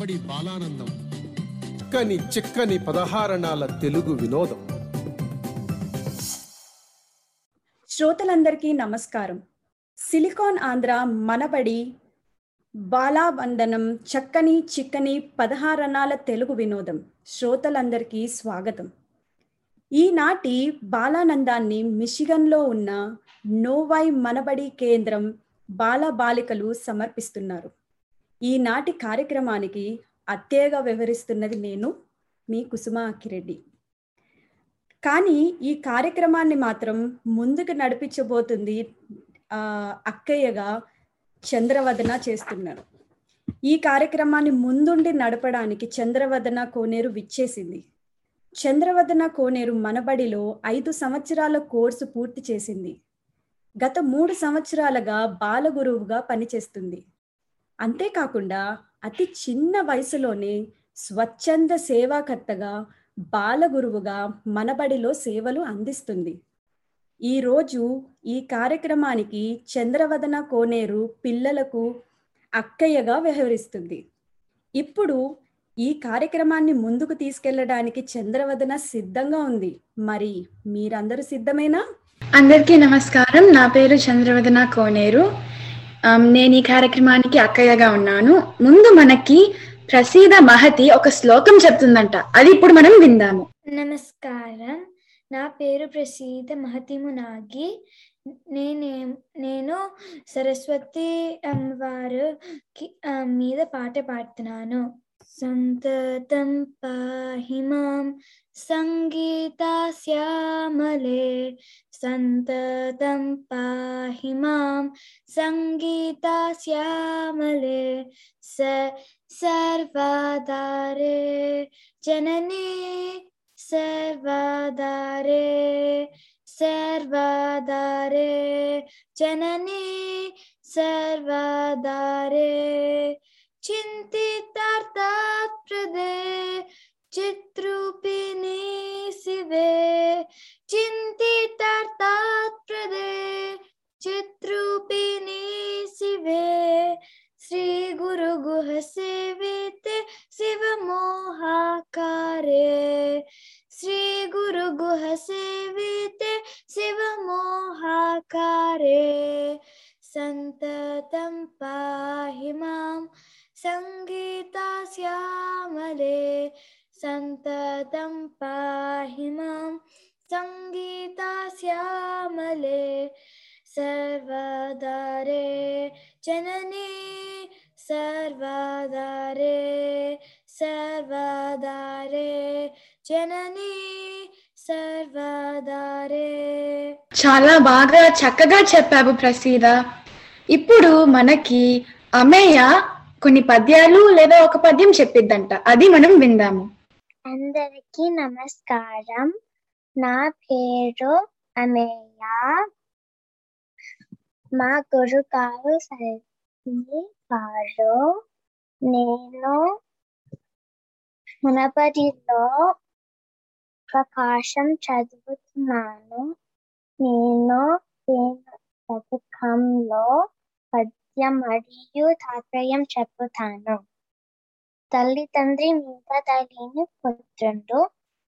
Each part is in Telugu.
మనబడి బాలానందం. చక్కని చిక్కని పదహారణాల తెలుగు వినోదం. శ్రోతలందరికీ నమస్కారం. సిలికాన్ ఆంధ్ర మనబడి బాలాబంధనం చక్కని చిక్కని పదహారనాల తెలుగు వినోదం. శ్రోతలందరికీ స్వాగతం. ఈనాటి బాలానందాన్ని మిషిగన్లో ఉన్న నోవై మనబడి కేంద్రం బాల బాలికలు సమర్పిస్తున్నారు. ఈనాటి కార్యక్రమానికి అత్తేగా వ్యవహరిస్తున్నది నేను మీ కుసుమ అక్కిరెడ్డి. కానీ ఈ కార్యక్రమాన్ని మాత్రం ముందుకు నడిపించబోతుంది అక్కయ్యగా చంద్రవదన చేస్తున్నారు. ఈ కార్యక్రమాన్ని ముందుండి నడపడానికి చంద్రవదన కోనేరు విచ్చేసింది. చంద్రవదన కోనేరు మనబడిలో ఐదు సంవత్సరాల కోర్సు పూర్తి చేసింది. గత మూడు సంవత్సరాలుగా బాలగురువుగా పనిచేస్తుంది. అంతేకాకుండా అతి చిన్న వయసులోనే స్వచ్ఛంద సేవాకర్తగా బాలగురువుగా మనబడిలో సేవలు అందిస్తుంది. ఈరోజు ఈ కార్యక్రమానికి చంద్రవదన కోనేరు పిల్లలకు అక్కయ్యగా వ్యవహరిస్తుంది. ఇప్పుడు ఈ కార్యక్రమాన్ని ముందుకు తీసుకెళ్ళడానికి చంద్రవదన సిద్ధంగా ఉంది. మరి మీరందరూ సిద్ధమేనా? అందరికీ నమస్కారం. నా పేరు చంద్రవదన కోనేరు. నేను ఈ కార్యక్రమానికి అక్కయ్యగా ఉన్నాను. ముందు మనకి ప్రసీద మహతి ఒక శ్లోకం చెప్తుందంట. అది ఇప్పుడు మనం విందాము. నమస్కారం. నా పేరు ప్రసీద మహతిమునాగి నేనే నేను సరస్వతి అమ్మవారు మీద పాట పాడుతున్నాను. సంతతం పాహి మాం శ్యామలే सन्ततं पाहि माँ सङ्गीतास्यामले स सर्वाधारे जनने सर्वाधारे सर्वाधारे जनने सर्वाधारे चिन्तितार्थात् प्रदे चित्रूपिणीसिदे चिन्तितार्थात्प्रदे चित्रूपिणीसिवे श्रीगुरुगुह सेविते शिवमोहाकारे। श्रीगुरुगुह सेविते शिवमोहाकारे। सन्ततं पाहि माँ सङ्गीतास्यामले सन्ततं पाहि मां सङ्गीता श्यामले सर्वदारे जननी सर्वदारे सर्वदारे జననీ సర్వదారే చాలా బాగా చక్కగా చెప్పావు ప్రసీద ఇప్పుడు మనకి అమేయ కొన్ని పద్యాలు లేదా ఒక పద్యం చెప్పిద్దంట అది మనం విందాము అందరికీ నమస్కారం. నా పేరు అమేయ. మా గురుగారు సరి వారు నేను మునపరిలో ప్రకాశం చదువుతున్నాను. నేను పథకంలో పద్యం మరియు తాత్పర్యం చెప్పుతాను. తల్లి తండ్రి మీద తల్లిని పుత్రుడు.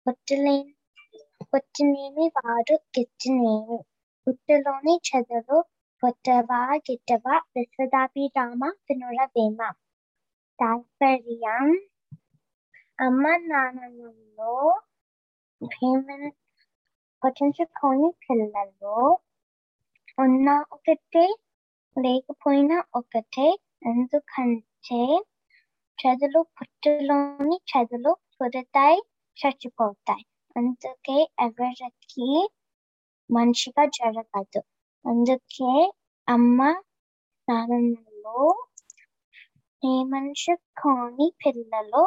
పుట్టులేని పుట్టినేమి వారు గిచ్చినేమి పుట్టులోని చదువు పొట్టవా గిట్టవా విశ్వదాభిరామ వినురవేమ తాత్పర్యం అమ్మ నాన్నలలో భీమను పట్టించుకొని పిల్లలు ఉన్న ఒకటే లేకపోయినా ఒకటే. ఎందుకంటే చదువులు పుట్టులోని చదువులు పుడతాయి చచ్చిపోతాయి అందుకే ఎవరికి మంచిగా జరగదు అందుకే అమ్మ నాన్నలు నియమించుకొని పిల్లలు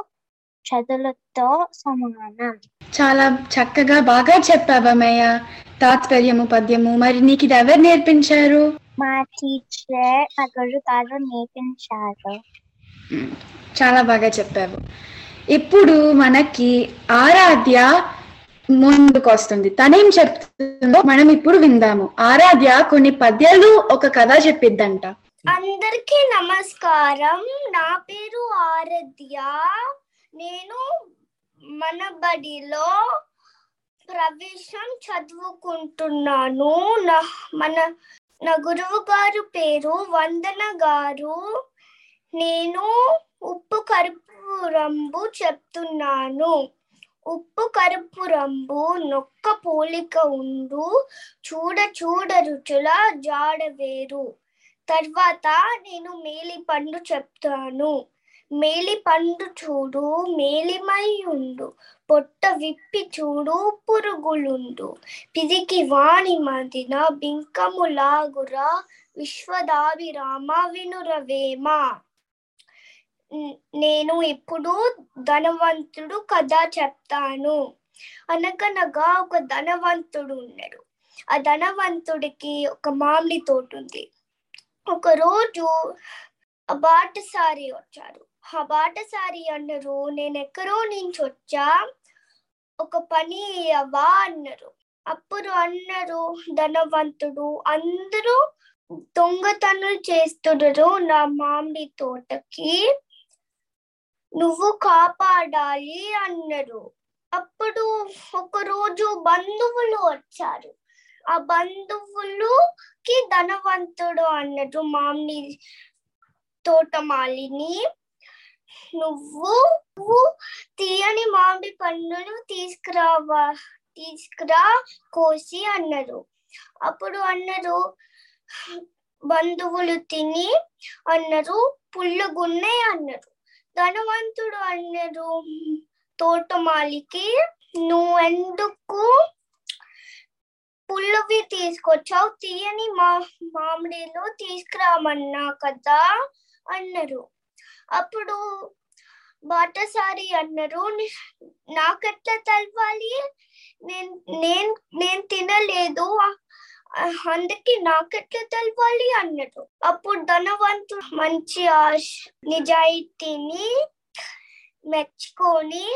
చదువులతో సమానం చాలా చక్కగా బాగా చెప్పావు అమయ్య తాత్పర్యము పద్యము మరి నీకు ఇది ఎవరు నేర్పించారు? మా టీచర్ మా గురుగారు నేర్పించారు. చాలా బాగా చెప్పావు. ఇప్పుడు మనకి ఆరాధ్య ముందుకు వస్తుంది తనేం చెప్తుందో మనం ఇప్పుడు విందాము. ఆరాధ్య కొన్ని పద్యాలు ఒక కథ చెప్పిద్దంట. అందరికీ నమస్కారం. నా పేరు ఆరాధ్య. నేను మన బడిలో ప్రవేశం చదువుకుంటున్నాను. నా మన నా గురువు గారు పేరు వందన గారు. నేను ఉప్పు కరుపు రంబు చెప్తున్నాను. ఉప్పు కరుపు రంబు నొక్క పోలిక ఉండు. చూడ చూడ రుచుల జాడ వేరు. తర్వాత నేను మేలి పండు చెప్తాను. మేలి పండు చూడు మేలిమై ఉండు. పొట్ట విప్పి చూడు పురుగులుండు. పిదికి వాణి మదిన బింకములాగురా విశ్వదాభిరామ వినురవేమ? నేను ఇప్పుడు ధనవంతుడు కథ చెప్తాను. అనగనగా ఒక ధనవంతుడు ఉన్నాడు ఆ ధనవంతుడికి ఒక మామిడి తోట ఉంది. ఒక రోజు ఆ బాటసారి వచ్చారు. ఆ బాటసారి అన్నారు నేను ఎక్కడో నుంచి వచ్చా? ఒక పని అవ్వా? అన్నారు. అప్పుడు అన్నారు ధనవంతుడు అందరూ దొంగతనం చేస్తున్నారు నా మామిడి తోటకి. నువ్వు కాపాడాలి అన్నారు. అప్పుడు ఒకరోజు బంధువులు వచ్చారు. ఆ బంధువులుకి ధనవంతుడు అన్నట్టు మామిడి తోటమాలిని. నువ్వు నువ్వు తీయని మామిడి పండును తీసుకురావా తీసుకురా కోసి అన్నారు. అప్పుడు అన్నారు బంధువులు తిని అన్నారు పుల్లగున్నాయి అన్నారు. ధనవంతుడు అన్నారు తోటమాలికి. నువ్వెందుకు పుల్లవి తీసుకొచ్చావు? తీయని మా మామిడిలు తీసుకురామన్నా కదా అన్నారు. అప్పుడు బాటసారి అన్నారు "ని- నాకెట్లా తెలవాలి? నేను నేను నేను తినలేదు. అందుకే నాకెట్లా తెలవాలి అన్నట్టు. అప్పుడు ధనవంతుడు మంచి ఆశ నిజాయితీని మెచ్చుకొని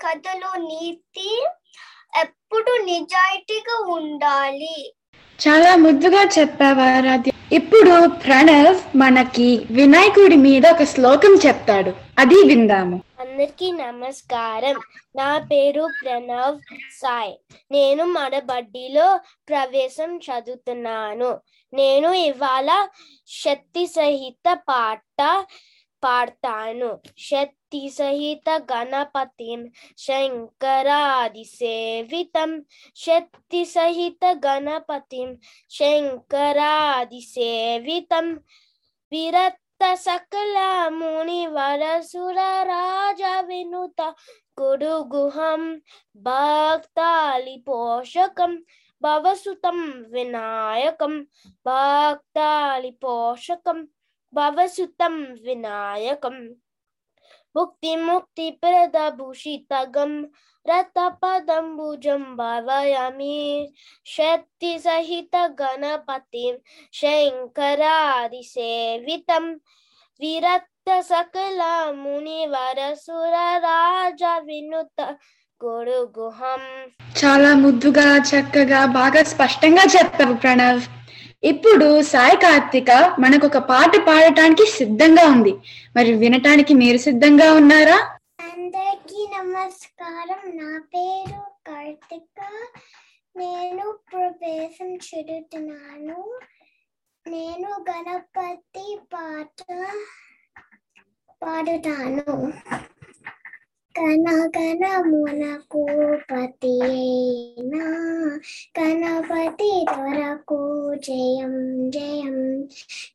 కథలో నీతి ఎప్పుడు నిజాయితీగా ఉండాలి. చాలా ముద్దుగా చెప్పావు ఆరాధ్య ఇప్పుడు ప్రణవ్ మనకి వినాయకుడి మీద ఒక శ్లోకం చెప్తాడు. అది విందాము. అందరికీ నమస్కారం. నా పేరు ప్రణవ్ సాయ్. నేను మడబడ్డిలో ప్రవేశం చదువుతున్నాను. నేను ఇవాళ శక్తి సహిత పాట పాడతాను. శక్తి సహిత గణపతిం శంకరాది సేవితం శక్తి సహిత గణపతిం శంకరాది సేవితం విరత్త సకల ముని వరసుర రాజ వినుత గురుగుహం భక్తాలి పోషకం భవసుతం వినాయకం భక్తాలి పోషకం భవసుతం వినాయకం ముక్తి ముక్తి ప్రద భూషితగం రత పదంబుజం భవయామి శక్తి సహిత గణపతి శంకరాది సేవితం విరక్త సకల ముని వరసుర రాజ వినుత గురు గుహం చాలా ముద్దుగా చక్కగా బాగా స్పష్టంగా చెప్పావు ప్రణవ్. ఇప్పుడు సాయి కార్తిక మనకు ఒక పాట పాడటానికి సిద్ధంగా ఉంది. మరి వినటానికి మీరు సిద్ధంగా ఉన్నారా? అందరికీ నమస్కారం. నా పేరు కార్తిక. నేను ప్రవేశం చెడుతున్నాను నేను గణపతి పాట పాడుతాను. కన కన మునకు పతి అయినా గణపతి దొరకు జయం జయం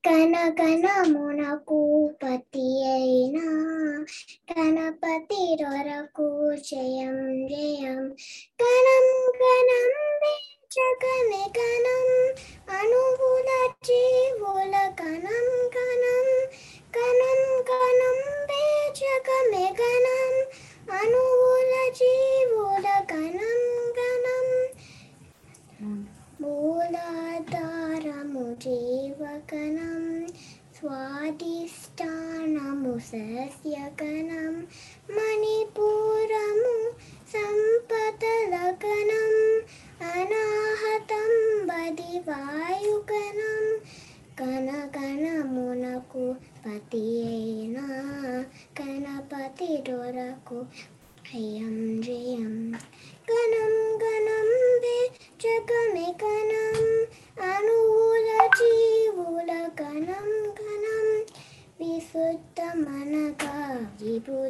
కన కన మునకు పతి అయినా గణపతి దొరకు జయం జయం గణం గణం జగమే గణం అనువుల జీవుల గణం గణం గణం గణం జగమే గణం అనువుల జీవుల గణం గణం మూలాధారము జీవగణం స్వాదిష్టానము సస్యగణం మణిపూరము సంపదల గణం అనాహతం బది వాయుగణం గణ గణమున జగమెకనమునకు జయం జయం గణం గణం వే జగమెకనం అణువుల జీవుల గణం గణం విశుద్ధమనగా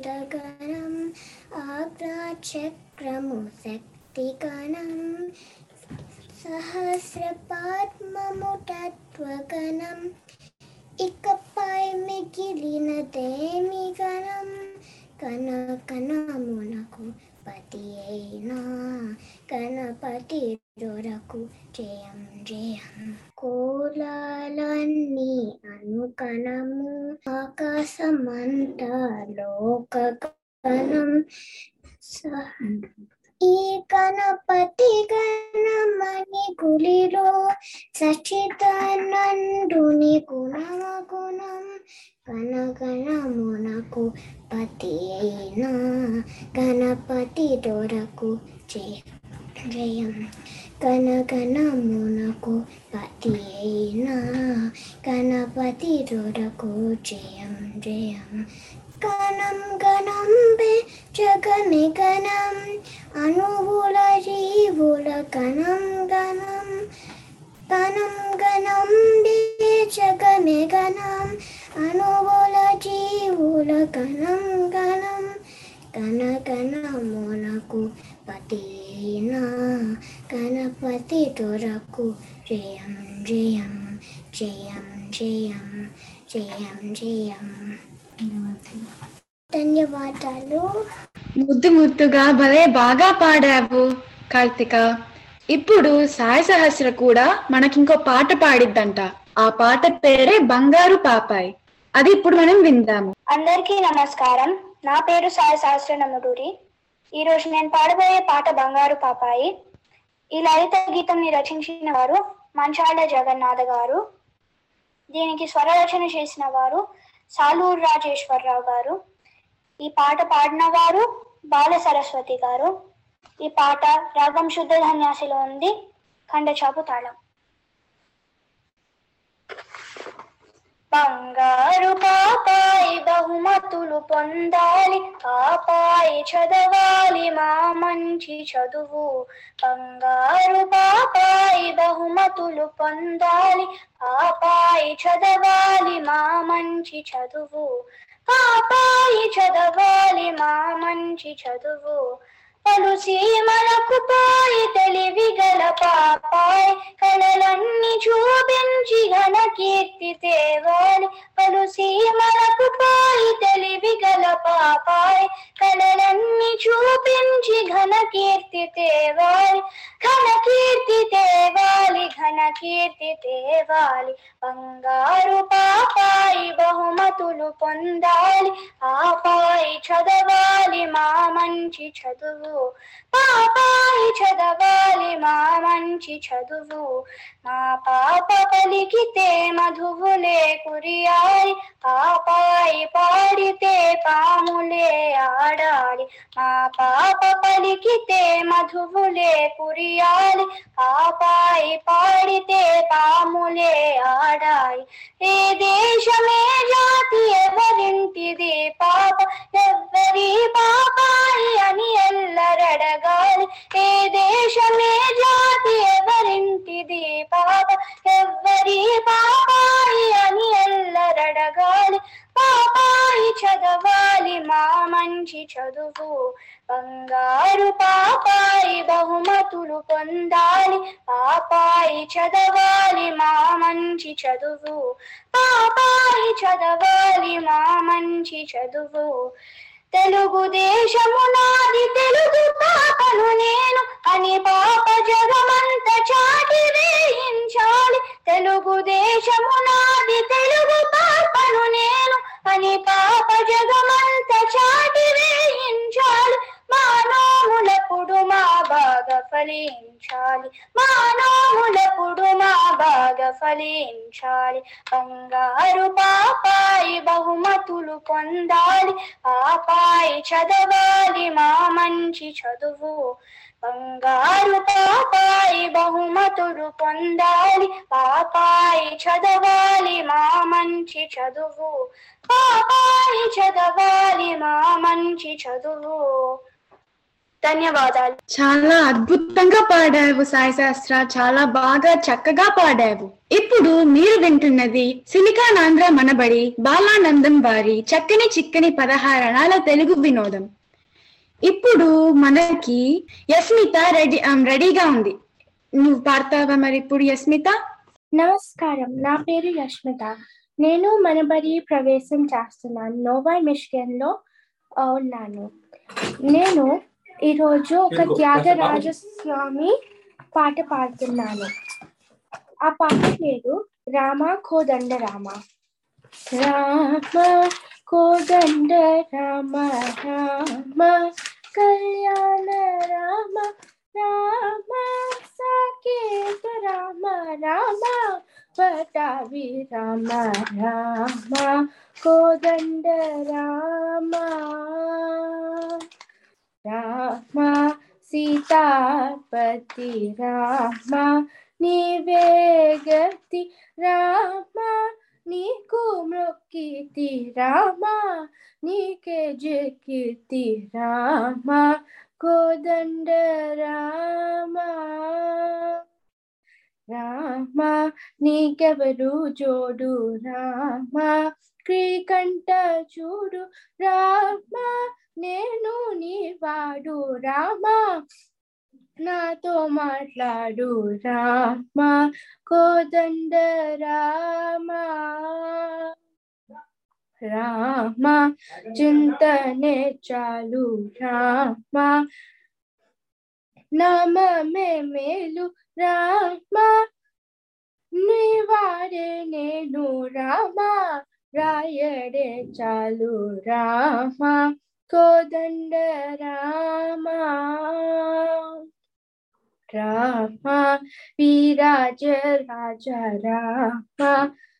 విబుధ గణం ఆగ్రాచక్రము శక్తి గణం సహస్రపాత్మము తత్వగణం గణపతి పతి అయినా గణపతి దొరకు. జయం జయం. కోలాలన్నీ అనుకణము. ఆకాశమంత లోక గణం స- ఈ గణపతి గణమణి గులిలో గుణమ గుణమగుణం గణగణమునకు పతి అయినా గణపతి దొరకు జయ జయం. గణగణమునకు పతి అయినా గణపతి దొరకు జయం జయం. గణం గణం బే జగమి గణం అణువుల జీవుల గణం గణం గణం గణం బే జగమి గణం అణువుల జీవుల గణం గణం గణ గణమునకు పతి అయిన గణపతి దొరకు జయం జయం జయం జయం జయం జయం ధన్యవాదాలు. ముద్దు ముద్దుగా భలే బాగా పాడావు కార్తిక. ఇప్పుడు సాయి సహస్ర కూడా మనకింకో పాట పాడిద్దంట. ఆ పాట పేరే బంగారు పాపాయ్. అది ఇప్పుడు మనం విందాము. అందరికీ నమస్కారం. నా పేరు సాయి సహస్ర నమ్మడూరి. ఈ రోజు నేను పాడబోయే పాట బంగారు పాపాయి. ఈ లలిత గీతంని రచించిన వారు మంచాళ జగన్నాథ గారు. దీనికి స్వరరచన చేసిన వారు సాలూరు రాజేశ్వరరావు గారు ఈ పాట పాడిన వారు బాల సరస్వతి గారు. ఈ పాట రాగం శుద్ధ ధన్యాసిలో ఉంది. ఖండచాపు తాళం. బంగారు పాపాయి బహుమతులు పొందాలి. పాపాయి చదవాలి మా మంచి చదువు. బంగారు పాపాయి బహుమతులు పొందాలి. పాపాయి చదవాలి మా మంచి చదువు. పాపాయి చదవాలి మా మంచి చదువు. పలు సీమలకు పోయి తెలివి గల పాపాయ్ కళలన్నీ చూపించి ఘన కీర్తి తేవాలి పలు సీమలకు పోయి తెలివి గల పాపాయ్ కళలన్నీ చూపించి ఘన కీర్తి తేవాలి ఘన కీర్తి తేవాలి ఘన కీర్తి తేవాలి బంగారు పాపాయి బహుమతులు పొందాలి పాపాయి చదవాలి మా మంచి చదువు పాపాయి చదవాలి మా మంచి చదువు. మా పాప పలికితే మధువులే కురియాలి. పాపాయి పాడితే పాములే ఆడాలి. మా పాప పలికితే మధువులే కురియాలి. పాపాయి పాడితే పాములే ఆడాలి. ఏ దేశమే జాతి ఎవరింటిది పాప? ఎవరి ఎవ్వరి పాపాయి అని ఎల్లరడగాలి. పాపాయి చదవాలి మా మంచి చదువు. బంగారు పాపాయి బహుమతులు పొందాలి. పాపాయి చదవాలి మా మంచి చదువు. పాపాయి చదవాలి మా మంచి చదువు. తెలుగుదేశము నాది తెలుగు పాపను నేను అని పాప జగమంత చాటి వేయించాలి. తెలుగుదేశము నాది తెలుగు పాపను నేను అని ఫలించాలి. మానవులప్పుడు మా బాగా ఫలించాలి. బంగారు పాపాయి బహుమతులు పొందాలి. పాపాయి చదవాలి మా మంచి మంచి చదువు. బంగారు పాపాయి బహుమతులు పొందాలి. పాపాయి చదవాలి మా మంచి చదువు. పాపాయి చదవాలి మా మంచి చదువు. ధన్యవాదాలు. చాలా అద్భుతంగా పాడావు సాయి శాస్త్ర చాలా బాగా చక్కగా పాడావు. ఇప్పుడు మీరు వింటున్నది సిలికానాంధ్ర మనబడి బాలానందం వారి చక్కని చిక్కని పదహారణాల తెలుగు వినోదం. ఇప్పుడు మనకి యస్మిత రెడీ రెడీగా ఉంది. నువ్వు పాడతావా మరి ఇప్పుడు యస్మిత? నమస్కారం. నా పేరు యష్మిత నేను మనబడి ప్రవేశం చేస్తున్నాను. నోవాయ్ మిషిగన్లో ఉన్నాను. నేను ఈరోజు ఒక త్యాగరాజ స్వామి పాట పాడుతున్నాను. ఆ పాట పేరు రామ కోదండ రామ. రామ కోదండ రామ రామ కళ్యాణ రామ రామ సాకేత రామ రామ పటావి రామ రామ కోదండ రామ. రామ సీతాపతి రామ నివేగతి రామ నీకు మృక్కితి రామ నీకే జకీర్తి రామ కోదండ రామ. రామ నీకెవరు జోడు రామ క్రీకంట చూడు రామ నేను నీ వాడు రామా. నాతో మాట్లాడు రామా. కోదండ రామా. రామ చింతనే చాలు రామా. నామమే మేలు రామా. నీ నీవాడే నేను రామా. రాయడే చాలు రామా. కోదండ రామ రామ వీరాజ రాజ రామ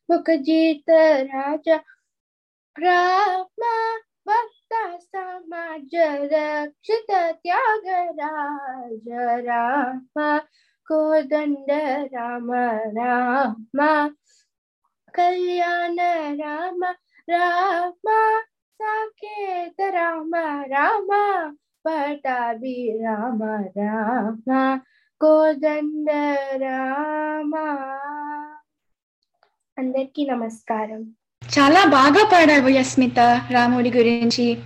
ముఖజీత రాజ రామ భక్త సమాజ రక్షిత త్యాగరాజ రామ కోదండ రామ రామ కళ్యాణ రామ రామ సాకేత రామ రామ పటాభి రామ రామ కోదండ రామ అందరికీ నమస్కారం. చాలా బాగా పాడావు యస్మిత రాముడి గురించి.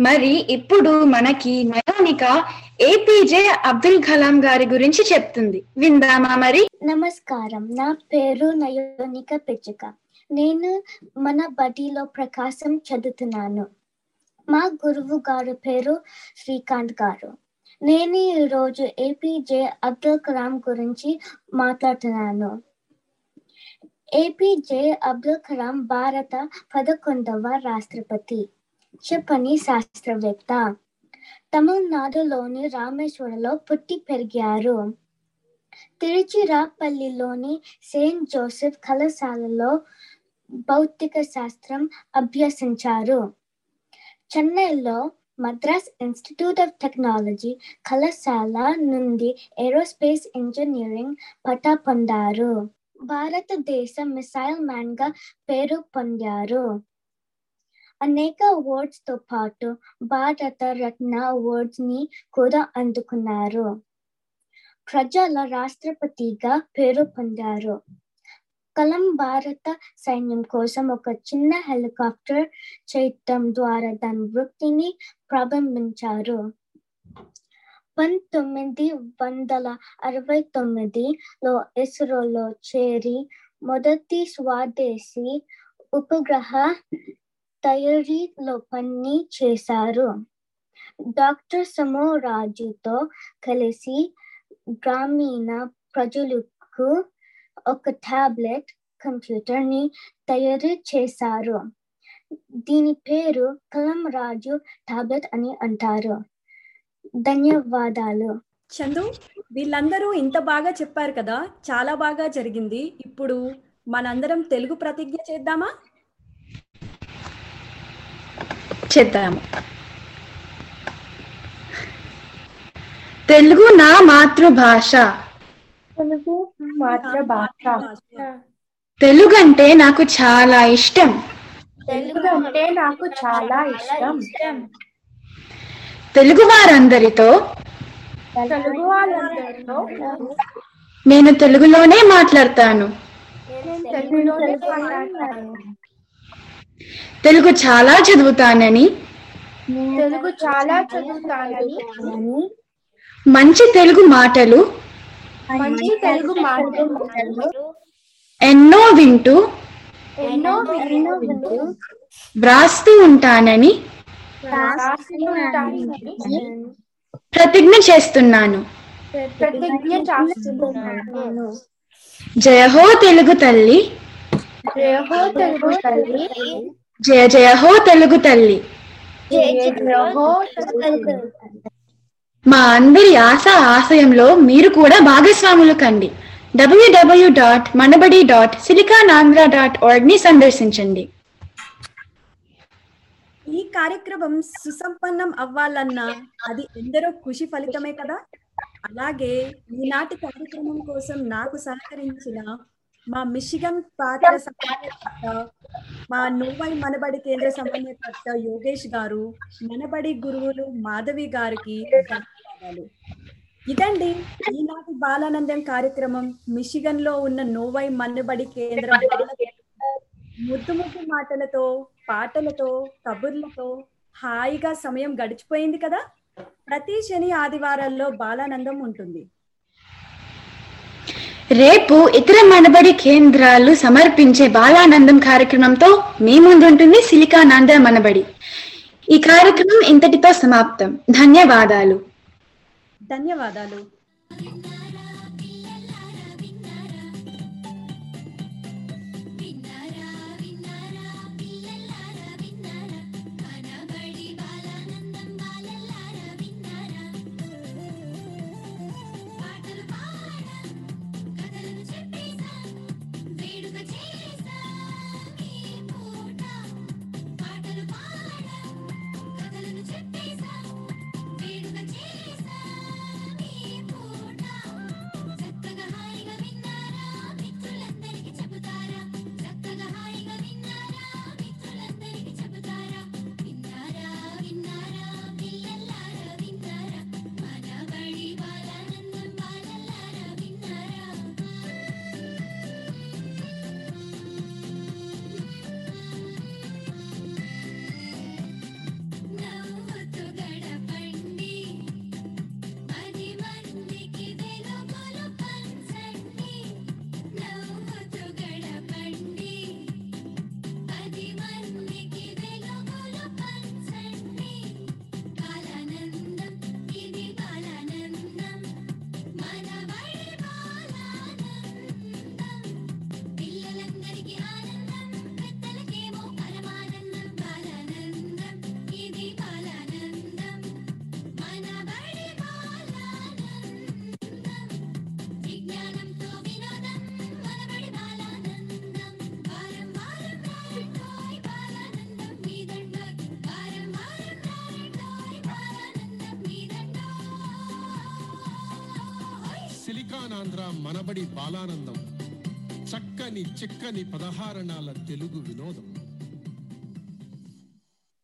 మరి ఇప్పుడు మనకి నయోనిక ఏపీజే అబ్దుల్ కలాం గారి గురించి చెప్తుంది. విందామా మరి? నమస్కారం. నా పేరు నయోనిక పిచ్చుక నేను మన బడిలో ప్రకాశం చదువుతున్నాను. మా గురువు గారు పేరు శ్రీకాంత్ గారు. నేను ఈరోజు ఏపీజే అబ్దుల్ కలాం గురించి మాట్లాడుతున్నాను. ఏపీజే అబ్దుల్ కలాం భారత పదకొండవ రాష్ట్రపతి. చెప్పని శాస్త్రవేత్త. తమిళనాడులోని రామేశ్వరంలో పుట్టి పెరిగారు. తిరుచిరాపల్లిలోని సెయింట్ జోసెఫ్ కళాశాలలో భౌతిక శాస్త్రం అభ్యసించారు. చెన్నైలో మద్రాస్ ఇన్స్టిట్యూట్ ఆఫ్ టెక్నాలజీ కళాశాల నుండి ఏరోస్పేస్ ఇంజనీరింగ్ పట్టా పొందారు. భారతదేశ మిసైల్ మ్యాన్గా పేరు పొందారు. అనేక అవార్డ్స్తో పాటు భారత రత్న అవార్డ్స్ని కూడా అందుకున్నారు. ప్రజల రాష్ట్రపతిగా పేరు పొందారు. కలం భారత సైన్యం కోసం ఒక చిన్న హెలికాప్టర్ చేయటం ద్వారా దాని వృత్తిని ప్రారంభించారు. పంతొమ్మిది వందల అరవై తొమ్మిదిలో ఇస్రోలో చేరి మొదటి స్వాదేశీ ఉపగ్రహ తయారీలో పని చేశారు. డాక్టర్ సమోరాజుతో కలిసి గ్రామీణ ప్రజలకు ఒక టాబ్లెట్ కంప్యూటర్ని తయారు చేశారు. దీని పేరు కలం రాజు టాబ్లెట్ అని అంటారు. ధన్యవాదాలు. చందు వీళ్ళందరూ ఇంత బాగా చెప్పారు కదా చాలా బాగా జరిగింది. ఇప్పుడు మనందరం తెలుగు ప్రతిజ్ఞ చేద్దామా? చేద్దాము. తెలుగు నా మాతృభాష. తెలుగు మాతృభాష తెలుగు అంటే నాకు చాలా ఇష్టం. తెలుగు అంటే నాకు చాలా ఇష్టం. తెలుగు వారందరితో తెలుగు వాళ్ళందరితో నేను తెలుగులోనే మాట్లాడతాను. నేను తెలుగులోనే మాట్లాడతాను. తెలుగు చాలా చదువుతానని. తెలుగు చాలా చదువుతానని. మంచి తెలుగు మాటలు మంచి తెలుగు ఎన్నో వింటూ ఎన్నో వింటూ వ్రాస్తూ ఉంటానని ప్రతిజ్ఞ చేస్తున్నాను. ప్రతిజ్ఞ చేస్తున్నాను. జయహో తెలుగు తల్లి. జయహో తెలుగు తల్లి. జయ జయహో తెలుగు తల్లి. జయహో తెలుగు మా అందరి ఆశ ఆశయంలో మీరు కూడా భాగస్వాములు కండి. WWW dot Manabadi dot Siliconandhra డాట్ని సందర్శించండి. ఈ కార్యక్రమం సుసంపన్నం అవ్వాలన్నా అది ఎందరో కృషి ఫలితమే కదా? అలాగే ఈనాటి కార్యక్రమం కోసం నాకు సహకరించిన మా మిషిగన్ పాత్ర సమన్వయకర్త మా నోవై మనబడి కేంద్ర సమన్వయకర్త యోగేష్ గారు మనబడి గురువులు మాధవి గారికి ధన్యవాదాలు. ఇదండి ఈనాటి బాలానందం కార్యక్రమం. మిషిగన్లో ఉన్న నోవై మనబడి కేంద్ర ముద్దు ముద్దు మాటలతో పాటలతో కబుర్లతో హాయిగా సమయం గడిచిపోయింది కదా? ప్రతి శని ఆదివారాల్లో బాలానందం ఉంటుంది. రేపు ఇతర మనబడి కేంద్రాలు సమర్పించే బాలానందం కార్యక్రమంతో మీ ముందుంటుంది సిలికానంద మనబడి. ఈ కార్యక్రమం ఇంతటితో సమాప్తం. ధన్యవాదాలు. ధన్యవాదాలు. సిలికానాంధ్ర బాలానందం చక్కని చిక్కని పదహారణాల తెలుగు వినోదం.